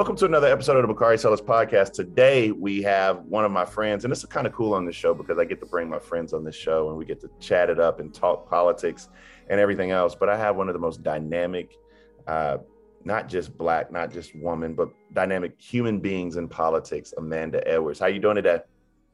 Welcome to another episode of the Bakari Sellers Podcast. Today we have one of my friends, and this is kind of cool on this show because I get to bring my friends on this show and we get to chat it up and talk politics and everything else. But I have one of the most dynamic, uh, not just black, not just woman, but dynamic human beings in politics, Amanda Edwards. How you doing today?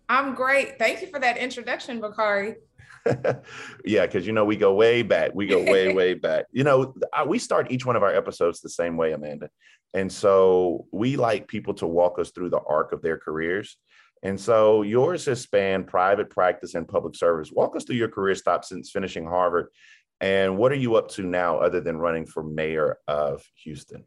I'm great. Thank you for that introduction, Bakari. yeah, because you know we go way back. We go way, way back. You know, we start each one of our episodes the same way, Amanda. And so we like people to walk us through the arc of their careers. And so yours has spanned private practice and public service. Walk us through your career stop since finishing Harvard. And what are you up to now other than running for mayor of Houston?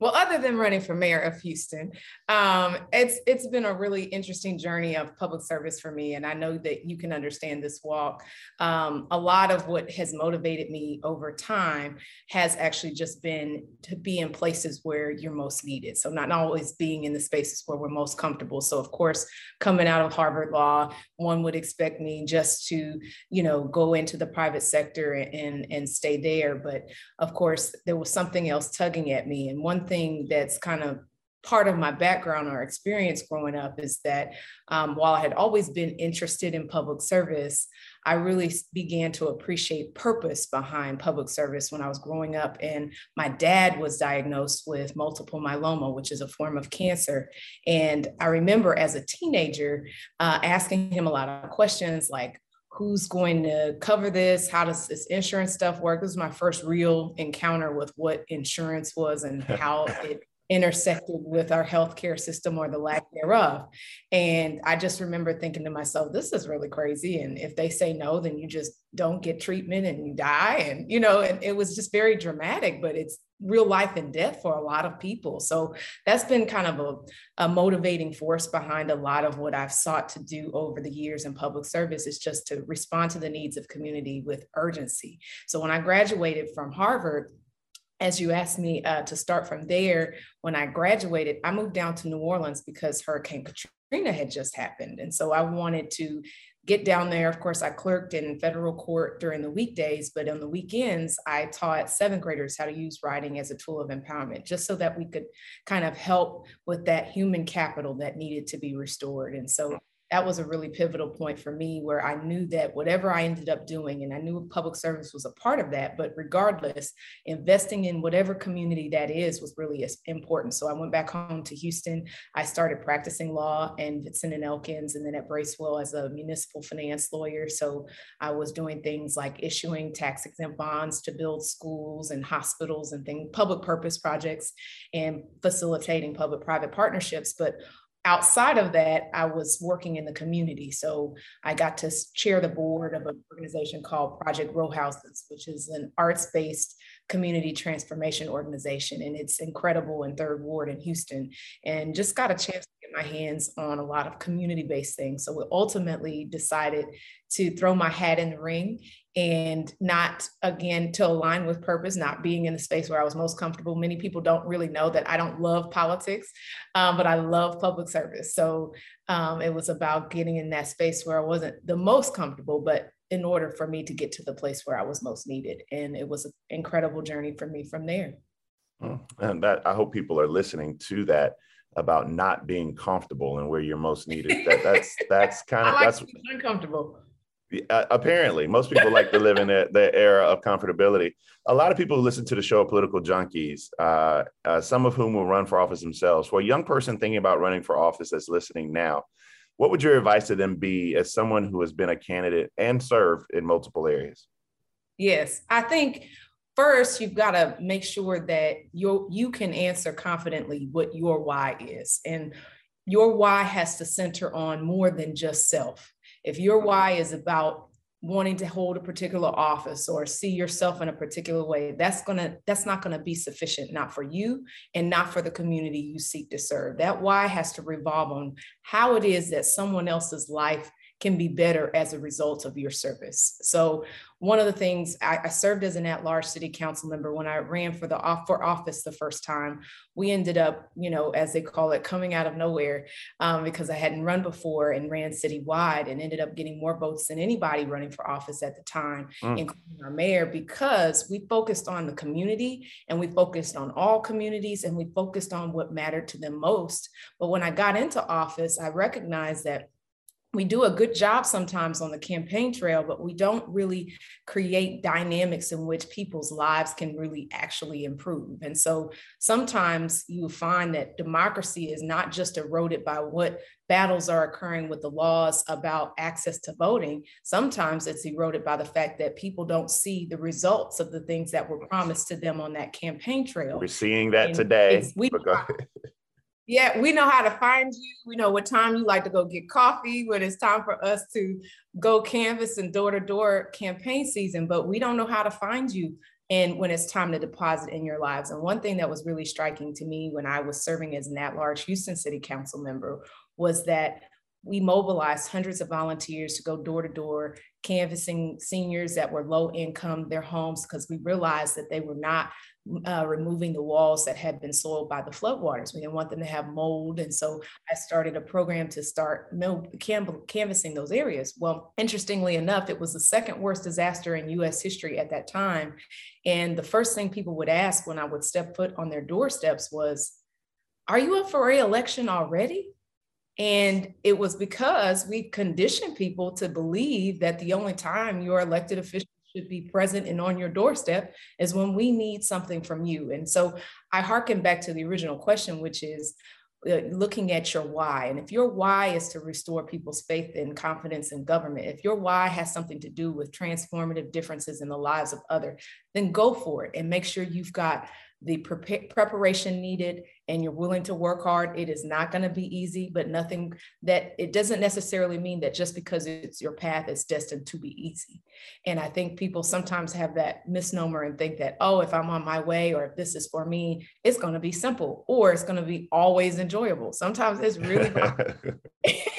Well, other than running for mayor of Houston, um, it's it's been a really interesting journey of public service for me, and I know that you can understand this walk. Um, a lot of what has motivated me over time has actually just been to be in places where you're most needed. So not always being in the spaces where we're most comfortable. So of course, coming out of Harvard Law, one would expect me just to you know go into the private sector and and stay there, but of course there was something else tugging at me, and one thing that's kind of part of my background or experience growing up is that um, while I had always been interested in public service, I really began to appreciate purpose behind public service when I was growing up. And my dad was diagnosed with multiple myeloma, which is a form of cancer. And I remember as a teenager uh, asking him a lot of questions like, who's going to cover this? How does this insurance stuff work? This is my first real encounter with what insurance was and how it intersected with our healthcare system or the lack thereof and i just remember thinking to myself this is really crazy and if they say no then you just don't get treatment and you die and you know and it was just very dramatic but it's real life and death for a lot of people. So that's been kind of a, a, motivating force behind a lot of what I've sought to do over the years in public service is just to respond to the needs of community with urgency. So when I graduated from Harvard, as you asked me uh, to start from there, when I graduated, I moved down to New Orleans because Hurricane Katrina had just happened. And so I wanted to get down there. Of course, I clerked in federal court during the weekdays, but on the weekends, I taught seventh graders how to use writing as a tool of empowerment, just so that we could kind of help with that human capital that needed to be restored. And so that was a really pivotal point for me where I knew that whatever I ended up doing, and I knew public service was a part of that, but regardless, investing in whatever community that is was really important. So I went back home to Houston. I started practicing law and Vinson and Elkins, and then at Bracewell as a municipal finance lawyer. So I was doing things like issuing tax exempt bonds to build schools and hospitals and things, public purpose projects, and facilitating public private partnerships. But outside of that, I was working in the community. So I got to chair the board of an organization called Project Row Houses, which is an arts based community transformation organization. And it's incredible in Third Ward in Houston. And just got a chance to my hands on a lot of community based things. So we ultimately decided to throw my hat in the ring and not again to align with purpose not being in the space where i was most comfortable. Many people don't really know that i don't love politics um, but i love public service. So um, it was about getting in that space where i wasn't the most comfortable but in order for me to get to the place where i was most needed. And it was an incredible journey for me from there. And that i hope people are listening to that about not being comfortable and where you're most needed that that's that's kind of like that's uncomfortable uh, apparently, most people like to live in the, the, era of comfortability. A lot of people who listen to the show are political junkies, uh, uh, some of whom will run for office themselves. For a young person thinking about running for office that's listening now, what would your advice to them be as someone who has been a candidate and served in multiple areas? Yes, I think first you've got to make sure that you you can answer confidently what your why is, and your why has to center on more than just self. If your why is about wanting to hold a particular office or see yourself in a particular way that's going to that's not going to be sufficient not for you and not for the community you seek to serve. That why has to revolve on how it is that someone else's life can be better as a result of your service. So one of the things I, I served as an at-large city council member when I ran for the off for office the first time. We ended up, you know, as they call it, coming out of nowhere um, because I hadn't run before and ran citywide and ended up getting more votes than anybody running for office at the time, mm. including our mayor, because we focused on the community and we focused on all communities and we focused on what mattered to them most. But when I got into office, I recognized that we do a good job sometimes on the campaign trail, but we don't really create dynamics in which people's lives can really actually improve. And so sometimes you find that democracy is not just eroded by what battles are occurring with the laws about access to voting. Sometimes it's eroded by the fact that people don't see the results of the things that were promised to them on that campaign trail. We're seeing that and today. We, yeah, we know how to find you. We know what time you like to go get coffee, when it's time for us to go canvas and door to door campaign season, but we don't know how to find you and when it's time to deposit in your lives. And one thing that was really striking to me when I was serving as an at large Houston City Council member was that we mobilized hundreds of volunteers to go door to door, canvassing seniors that were low income, their homes, because we realized that they were not uh, removing the walls that had been soiled by the floodwaters. We didn't want them to have mold. And so I started a program to start canvassing those areas. Well, interestingly enough, it was the second worst disaster in US history at that time. And the first thing people would ask when I would step foot on their doorsteps was, Are you up for re-election already? And it was because we conditioned people to believe that the only time your elected official should be present and on your doorstep is when we need something from you. And so I hearken back to the original question, which is uh, looking at your why. And if your why is to restore people's faith and confidence in government, if your why has something to do with transformative differences in the lives of others, then go for it and make sure you've got the pre- preparation needed and you're willing to work hard it is not going to be easy but nothing that it doesn't necessarily mean that just because it's your path it's destined to be easy. And i think people sometimes have that misnomer and think that oh if i'm on my way or if this is for me it's going to be simple or it's going to be always enjoyable. Sometimes it's really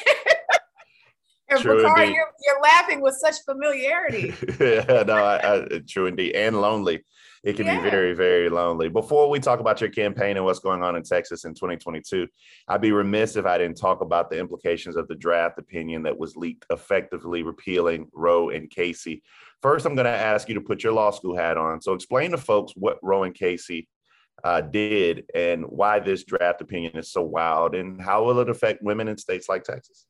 And true Bakari, you're, you're, laughing with such familiarity. yeah, no, I, I, true indeed, and lonely it can yeah. be very, very lonely. Before we talk about your campaign and what's going on in Texas in 2022, I'd be remiss if I didn't talk about the implications of the draft opinion that was leaked, effectively repealing Roe and Casey. First, I'm going to ask you to put your law school hat on. So, explain to folks what Roe and Casey uh, did and why this draft opinion is so wild, and how will it affect women in states like Texas?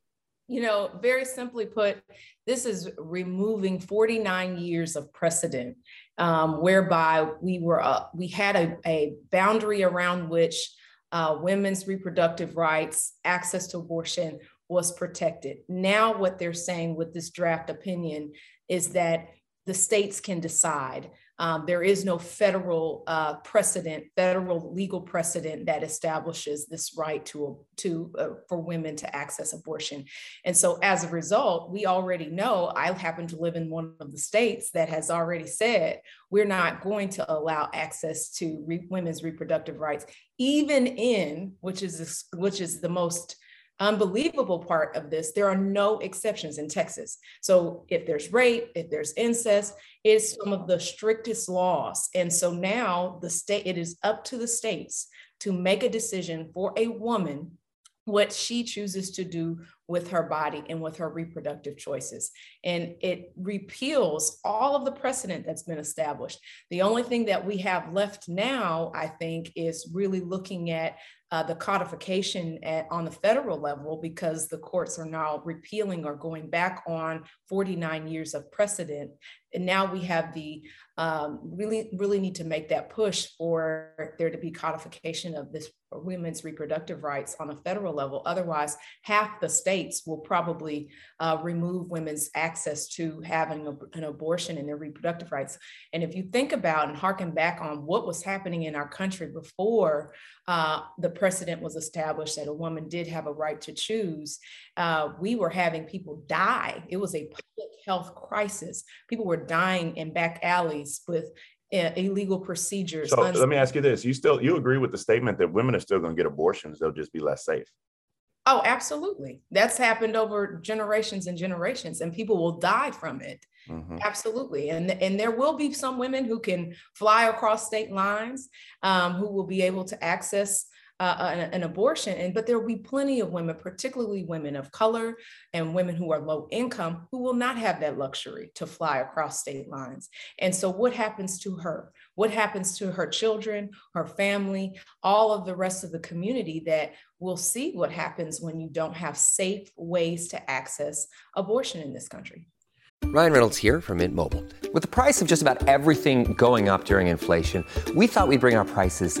You know, very simply put, this is removing 49 years of precedent um, whereby we were uh, we had a, a, boundary around which uh, women's reproductive rights, access to abortion was protected. Now, what they're saying with this draft opinion is that the states can decide um, there is no federal uh, precedent, federal legal precedent that establishes this right to, to uh, for women to access abortion. And so as a result, we already know, I happen to live in one of the states that has already said, we're not going to allow access to re- women's reproductive rights, even in, which is, which is the most unbelievable part of this, there are no exceptions in Texas. So if there's rape, if there's incest, it's some of the strictest laws. And so now the state, it is up to the states to make a decision for a woman what she chooses to do with her body and with her reproductive choices. And it repeals all of the precedent that's been established. The only thing that we have left now, I think, is really looking at uh, the codification at, on the federal level because the courts are now repealing or going back on 49 years of precedent. And now we have the um, really, really need to make that push for there to be codification of this women's reproductive rights on a federal level. Otherwise, half the states will probably uh, remove women's access to having a, an abortion and their reproductive rights. And if you think about and harken back on what was happening in our country before uh, the precedent was established that a woman did have a right to choose, uh, we were having people die. It was a public health crisis. People were dying in back alleys with uh, illegal procedures. So let me ask you this: You still you agree with the statement that women are still going to get abortions? They'll just be less safe. Oh, absolutely. That's happened over generations and generations, and people will die from it. Mm-hmm. Absolutely. And, and there will be some women who can fly across state lines, um, who will be able to access uh, an, an, abortion. And but there will be plenty of women, particularly women of color and women who are low income, who will not have that luxury to fly across state lines. And so, what happens to her? What happens to her children, her family, all of the rest of the community that will see what happens when you don't have safe ways to access abortion in this country? Ryan Reynolds here from Mint Mobile. With the price of just about everything going up during inflation, we thought we'd bring our prices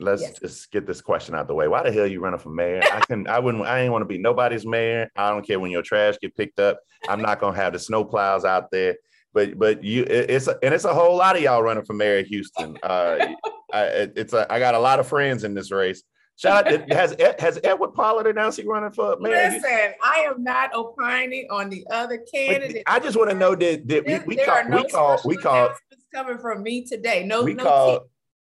let's yes. just get this question out the way. Why the hell you running for mayor? I can I wouldn't I ain't want to be nobody's mayor. I don't care when your trash get picked up. I'm not gonna have the snow plows out there. But but you it's a, and it's a whole lot of y'all running for mayor of Houston. Uh, I, it's a, I got a lot of friends in this race. Shout out, has has Edward Pollard announced he running for mayor? Listen, I am not opining on the other candidates. I just want to know that, that we, we, call, no we call we call coming from me today. No, we no call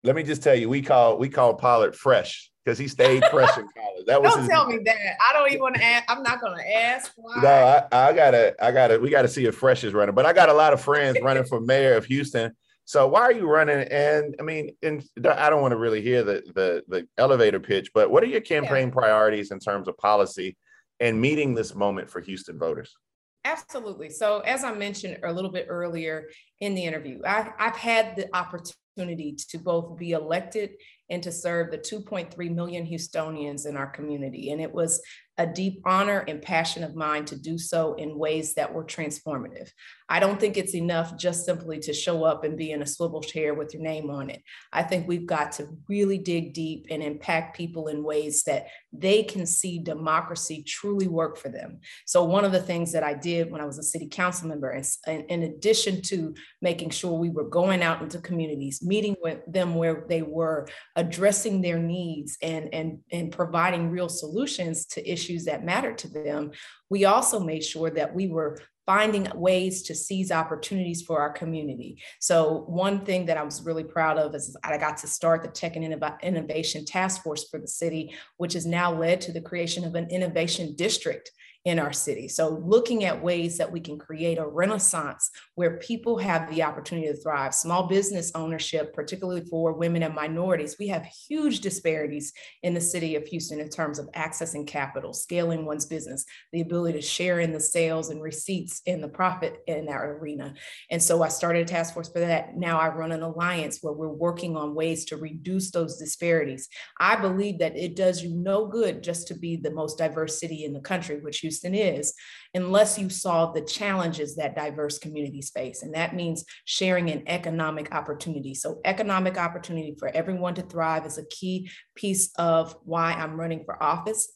let me just tell you, we call we call Pollard fresh because he stayed fresh in college. That was don't tell me that. I don't even want to ask. I'm not going to ask. Why. No, I, I, gotta, I gotta, we gotta see if fresh is running. But I got a lot of friends running for mayor of Houston. So why are you running? And I mean, and I don't want to really hear the the the elevator pitch, but what are your campaign yeah. priorities in terms of policy and meeting this moment for Houston voters? Absolutely. So as I mentioned a little bit earlier in the interview, I, I've had the opportunity opportunity to both be elected and to serve the 2.3 million Houstonians in our community. And it was a deep honor and passion of mine to do so in ways that were transformative. I don't think it's enough just simply to show up and be in a swivel chair with your name on it. I think we've got to really dig deep and impact people in ways that they can see democracy truly work for them. So, one of the things that I did when I was a city council member, is in addition to making sure we were going out into communities, meeting with them where they were, addressing their needs, and, and, and providing real solutions to issues that matter to them, we also made sure that we were finding ways to seize opportunities for our community. So one thing that I was really proud of is I got to start the Tech and Innovation Task Force for the city, which has now led to the creation of an innovation district in our city. So, looking at ways that we can create a renaissance where people have the opportunity to thrive, small business ownership, particularly for women and minorities. We have huge disparities in the city of Houston in terms of accessing capital, scaling one's business, the ability to share in the sales and receipts in the profit in our arena. And so, I started a task force for that. Now, I run an alliance where we're working on ways to reduce those disparities. I believe that it does you no good just to be the most diverse city in the country, which you Houston is, unless you solve the challenges that diverse communities face. And that means sharing an economic opportunity. So, economic opportunity for everyone to thrive is a key piece of why I'm running for office.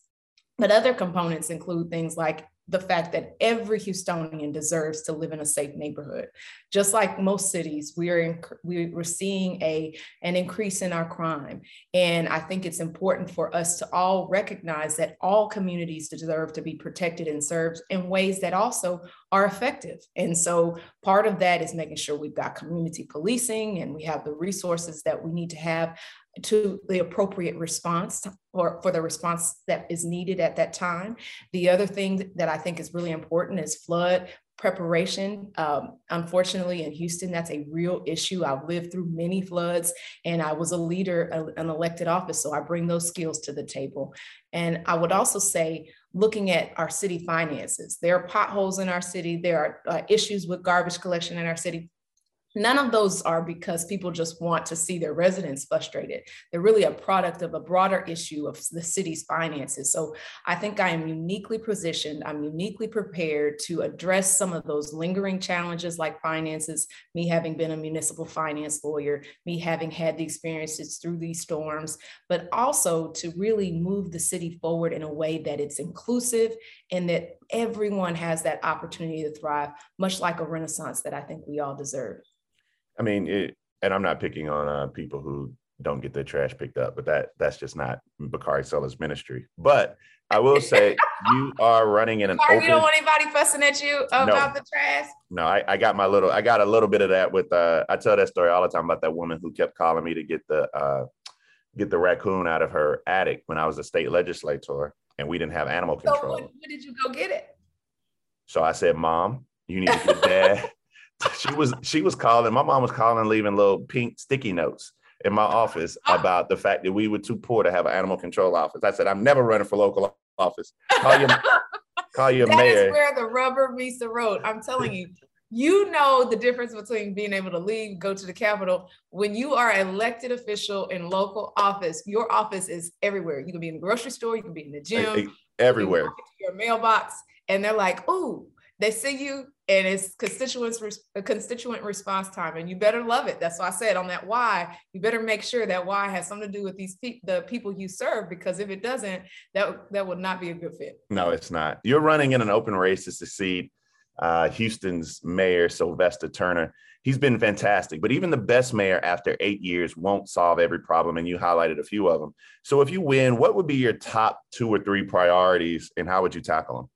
But other components include things like the fact that every Houstonian deserves to live in a safe neighborhood. Just like most cities, we are in, we're seeing a an increase in our crime, and I think it's important for us to all recognize that all communities deserve to be protected and served in ways that also are effective. And so, part of that is making sure we've got community policing and we have the resources that we need to have to the appropriate response or for the response that is needed at that time. The other thing that I think is really important is flood preparation. Um, unfortunately, in Houston, that's a real issue. I've lived through many floods and I was a leader, an elected office, so I bring those skills to the table. And I would also say, looking at our city finances, there are potholes in our city, there are uh, issues with garbage collection in our city None of those are because people just want to see their residents frustrated. They're really a product of a broader issue of the city's finances. So I think I am uniquely positioned, I'm uniquely prepared to address some of those lingering challenges like finances, me having been a municipal finance lawyer, me having had the experiences through these storms, but also to really move the city forward in a way that it's inclusive and that everyone has that opportunity to thrive, much like a renaissance that I think we all deserve. I mean, it, and I'm not picking on uh, people who don't get their trash picked up, but that that's just not Bakari Sellers' ministry. But I will say you are running in an Sorry, open. You don't want anybody fussing at you about no. the trash. No, I, I, got my little. I got a little bit of that with. Uh, I tell that story all the time about that woman who kept calling me to get the uh, get the raccoon out of her attic when I was a state legislator and we didn't have animal control. So when, when did you go get it? So I said, "Mom, you need to get dad." she was she was calling. My mom was calling, leaving little pink sticky notes in my office oh. about the fact that we were too poor to have an animal control office. I said, I'm never running for local office. Call your call your that mayor. That is where the rubber meets the road. I'm telling you. You know the difference between being able to leave, go to the Capitol. When you are elected official in local office, your office is everywhere. You can be in the grocery store, you can be in the gym, everywhere. You your mailbox, and they're like, "Ooh, they see you and it's constituents constituent response time and you better love it that's why i said on that why you better make sure that why has something to do with these pe- the people you serve because if it doesn't that that would not be a good fit no it's not you're running in an open race to succeed uh, houston's mayor sylvester turner he's been fantastic but even the best mayor after eight years won't solve every problem and you highlighted a few of them so if you win what would be your top two or three priorities and how would you tackle them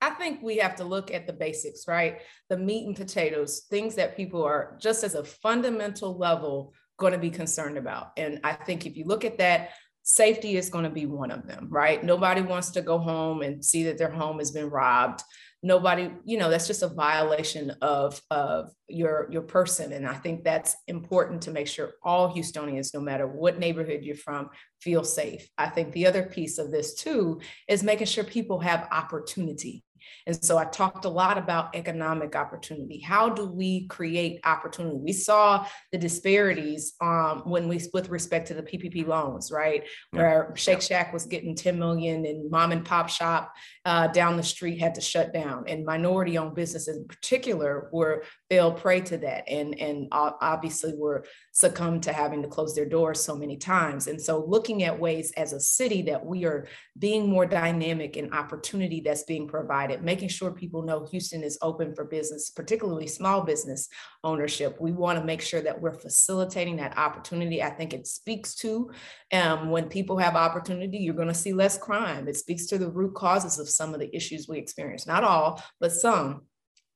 I think we have to look at the basics, right? The meat and potatoes, things that people are just as a fundamental level going to be concerned about. And I think if you look at that, safety is going to be one of them, right? Nobody wants to go home and see that their home has been robbed nobody you know that's just a violation of of your your person. And i think that's important to make sure all houstonians no matter what neighborhood you're from feel safe. I think the other piece of this too is making sure people have opportunity and so I talked a lot about economic opportunity. How do we create opportunity? We saw the disparities um, when we, with respect to the PPP loans, right? Yeah. Where Shake Shack was getting 10 million and mom and pop shop uh, down the street had to shut down. And minority owned businesses in particular were fell prey to that and, and obviously were succumbed to having to close their doors so many times. And so looking at ways as a city that we are being more dynamic in opportunity that's being provided, making sure people know Houston is open for business, particularly small business ownership. We want to make sure that we're facilitating that opportunity. I think it speaks to um, when people have opportunity, you're going to see less crime. It speaks to the root causes of some of the issues we experience, not all, but some.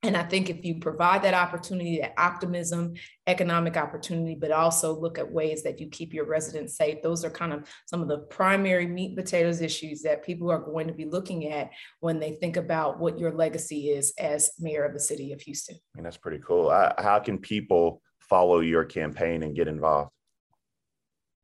And I think if you provide that opportunity, that optimism, economic opportunity, but also look at ways that you keep your residents safe, those are kind of some of the primary meat and potatoes issues that people are going to be looking at when they think about what your legacy is as mayor of the city of Houston. I mean, that's pretty cool. how can people follow your campaign and get involved?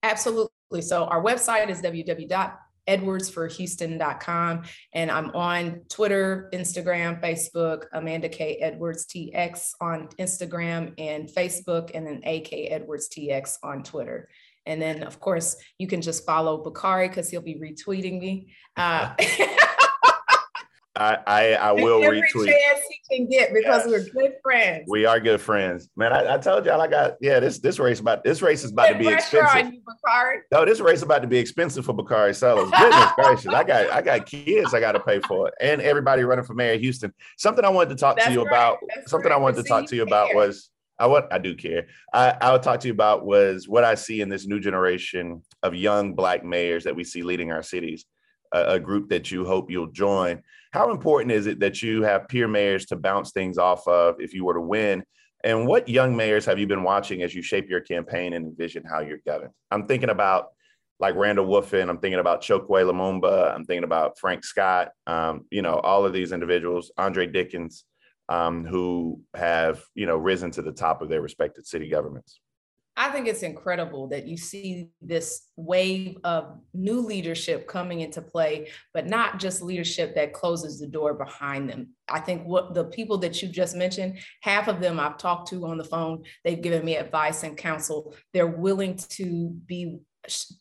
Absolutely. So our website is www edwardsforhouston.com. And I'm on Twitter, Instagram, Facebook, Amanda K. Edwards TX on Instagram and Facebook, and then AK Edwards TX on Twitter. And then, of course, you can just follow Bakari because he'll be retweeting me. Uh, I, I, I will Every retweet. chance he can get because yes. we're good friends. We are good friends, man. I, I, told y'all I got yeah. This this race about this race is about good to be expensive. You, no, this race is about to be expensive for Bakari Sellers. Goodness gracious, I got I got kids I got to pay for, it. and everybody running for mayor of Houston. Something I wanted to talk That's to you right. about. That's something right. I wanted to talk to you about was I what I do care. I, I would talk to you about was what I see in this new generation of young black mayors that we see leading our cities a, a group that you hope you'll join. How important is it that you have peer mayors to bounce things off of if you were to win? And what young mayors have you been watching as you shape your campaign and envision how you're governed? I'm thinking about like Randall Woodfin, I'm thinking about Chokwe Lumumba, I'm thinking about Frank Scott, um, you know, all of these individuals, Andre Dickens, um, who have, you know, risen to the top of their respected city governments. I think it's incredible that you see this wave of new leadership coming into play, but not just leadership that closes the door behind them. I think what the people that you just mentioned, half of them I've talked to on the phone, they've given me advice and counsel. They're willing to be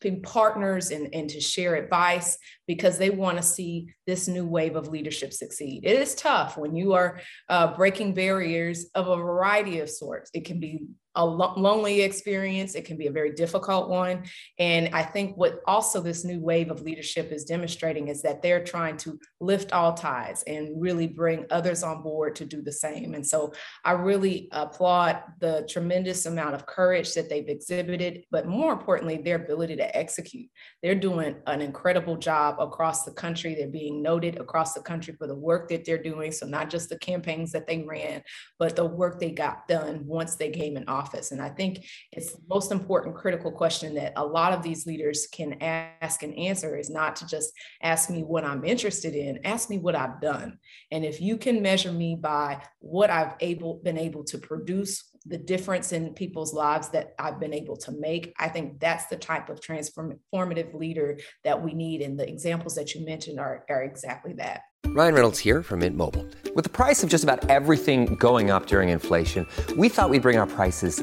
be partners and, and to share advice because they want to see this new wave of leadership succeed. It is tough when you are uh, breaking barriers of a variety of sorts. It can be a lonely experience. It can be a very difficult one. And I think what also this new wave of leadership is demonstrating is that they're trying to lift all ties and really bring others on board to do the same. And so I really applaud the tremendous amount of courage that they've exhibited, but more importantly, their ability to execute. They're doing an incredible job across the country. They're being noted across the country for the work that they're doing. So not just the campaigns that they ran, but the work they got done once they came in office office. And I think it's the most important critical question that a lot of these leaders can ask and answer is not to just ask me what I'm interested in, ask me what I've done. And if you can measure me by what I've able been able to produce, the difference in people's lives that I've been able to make, I think that's the type of transformative leader that we need. And the examples that you mentioned are, are exactly that. Ryan Reynolds here from Mint Mobile. With the price of just about everything going up during inflation, we thought we'd bring our prices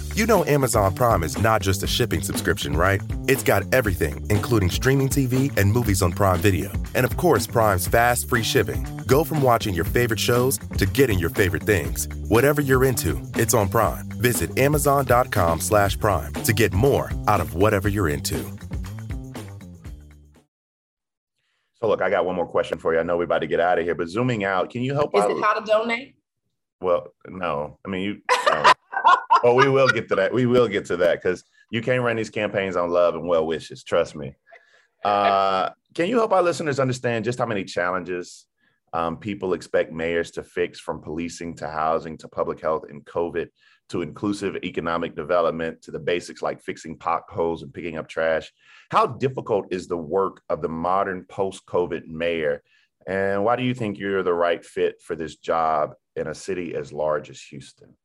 You know Amazon Prime is not just a shipping subscription, right? It's got everything, including streaming TV and movies on Prime Video. And of course, Prime's fast, free shipping. Go from watching your favorite shows to getting your favorite things. Whatever you're into, it's on Prime. Visit amazon.com slash prime to get more out of whatever you're into. So look, I got one more question for you. I know we're about to get out of here, but zooming out, can you help Is out? it how to donate? Well, no. I mean, you. No. Oh, we will get to that. We will get to that because you can't run these campaigns on love and well wishes. Trust me. Uh, can you help our listeners understand just how many challenges um, people expect mayors to fix from policing to housing to public health and COVID to inclusive economic development to the basics like fixing potholes and picking up trash? How difficult is the work of the modern post COVID mayor? And why do you think you're the right fit for this job in a city as large as Houston?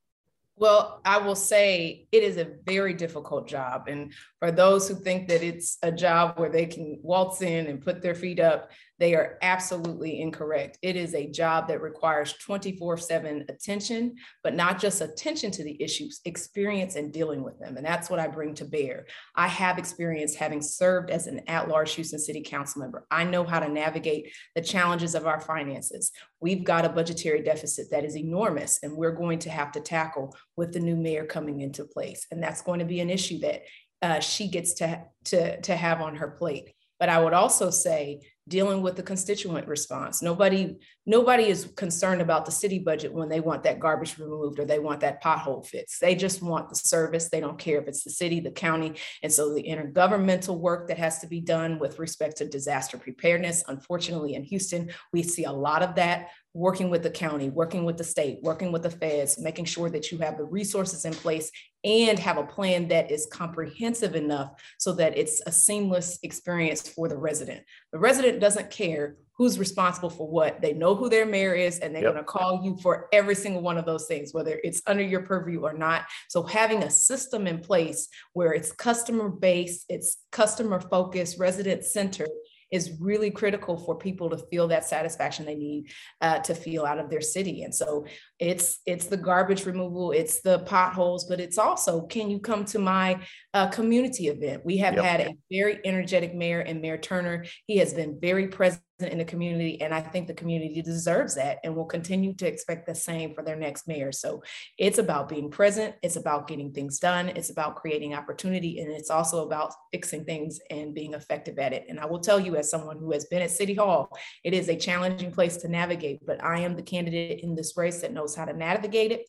Well, I will say it is a very difficult job. And for those who think that it's a job where they can waltz in and put their feet up, they are absolutely incorrect. It is a job that requires 24 7 attention, but not just attention to the issues, experience in dealing with them. And that's what I bring to bear. I have experience having served as an at large Houston City Council member. I know how to navigate the challenges of our finances. We've got a budgetary deficit that is enormous, and we're going to have to tackle with the new mayor coming into place. And that's going to be an issue that uh, she gets to, to, to have on her plate. But I would also say dealing with the constituent response. Nobody, nobody is concerned about the city budget when they want that garbage removed or they want that pothole fixed. They just want the service. They don't care if it's the city, the county. And so the intergovernmental work that has to be done with respect to disaster preparedness, unfortunately in Houston, we see a lot of that working with the county, working with the state, working with the feds, making sure that you have the resources in place and have a plan that is comprehensive enough so that it's a seamless experience for the resident. The resident doesn't care who's responsible for what. They know who their mayor is and they're yep. going to call you for every single one of those things, whether it's under your purview or not. So having a system in place where it's customer based, it's customer focused, resident centered is really critical for people to feel that satisfaction they need uh, to feel out of their city. And so it's it's the garbage removal, it's the potholes, but it's also can you come to my uh, community event? We have yep. had a very energetic mayor and Mayor Turner. He has been very present in the community. And I think the community deserves that and will continue to expect the same for their next mayor. So it's about being present, it's about getting things done, it's about creating opportunity, and it's also about fixing things and being effective at it. And I will tell you, as someone who has been at City Hall, it is a challenging place to navigate, but I am the candidate in this race that knows how to navigate it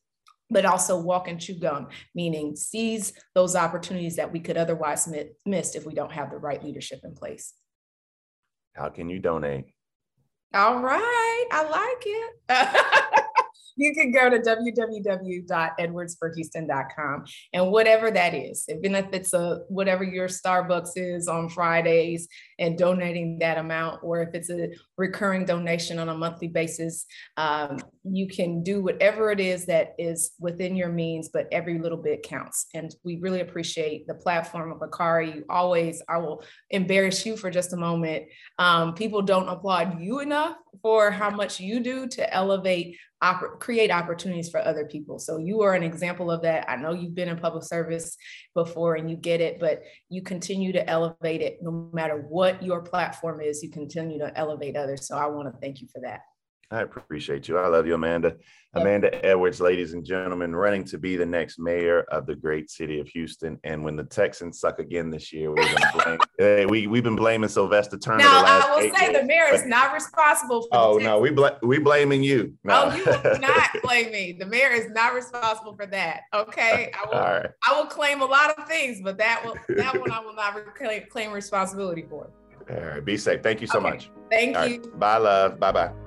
but also walk and chew gum, meaning seize those opportunities that we could otherwise miss if we don't have the right leadership in place. How can you donate? All right, I like it. you can go to www.edwardsforhouston.com and whatever that is, even if it's a whatever your Starbucks is on Fridays and donating that amount, or if it's a recurring donation on a monthly basis, um, you can do whatever it is that is within your means, but every little bit counts. And we really appreciate the platform of Bakari. You always, I will embarrass you for just a moment. Um, people don't applaud you enough for how much you do to elevate create opportunities for other people. So you are an example of that. I know you've been in public service before and you get it, but you continue to elevate it no matter what your platform is, you continue to elevate others. So I want to thank you for that. I appreciate you. I love you, Amanda. Amanda Edwards, ladies and gentlemen, running to be the next mayor of the great city of Houston. And when the Texans suck again this year, we're gonna blame. hey, we we've been blaming Sylvester Turner. Now I will say years. the mayor is not responsible for. Oh no, we bl- we blaming you. No. Oh, you will not blame me. The mayor is not responsible for that. Okay, I will. Right. I will claim a lot of things, but that will that one I will not claim, claim responsibility for. All right, be safe. Thank you so okay. much. Thank All you. Right. Bye, love. Bye, bye.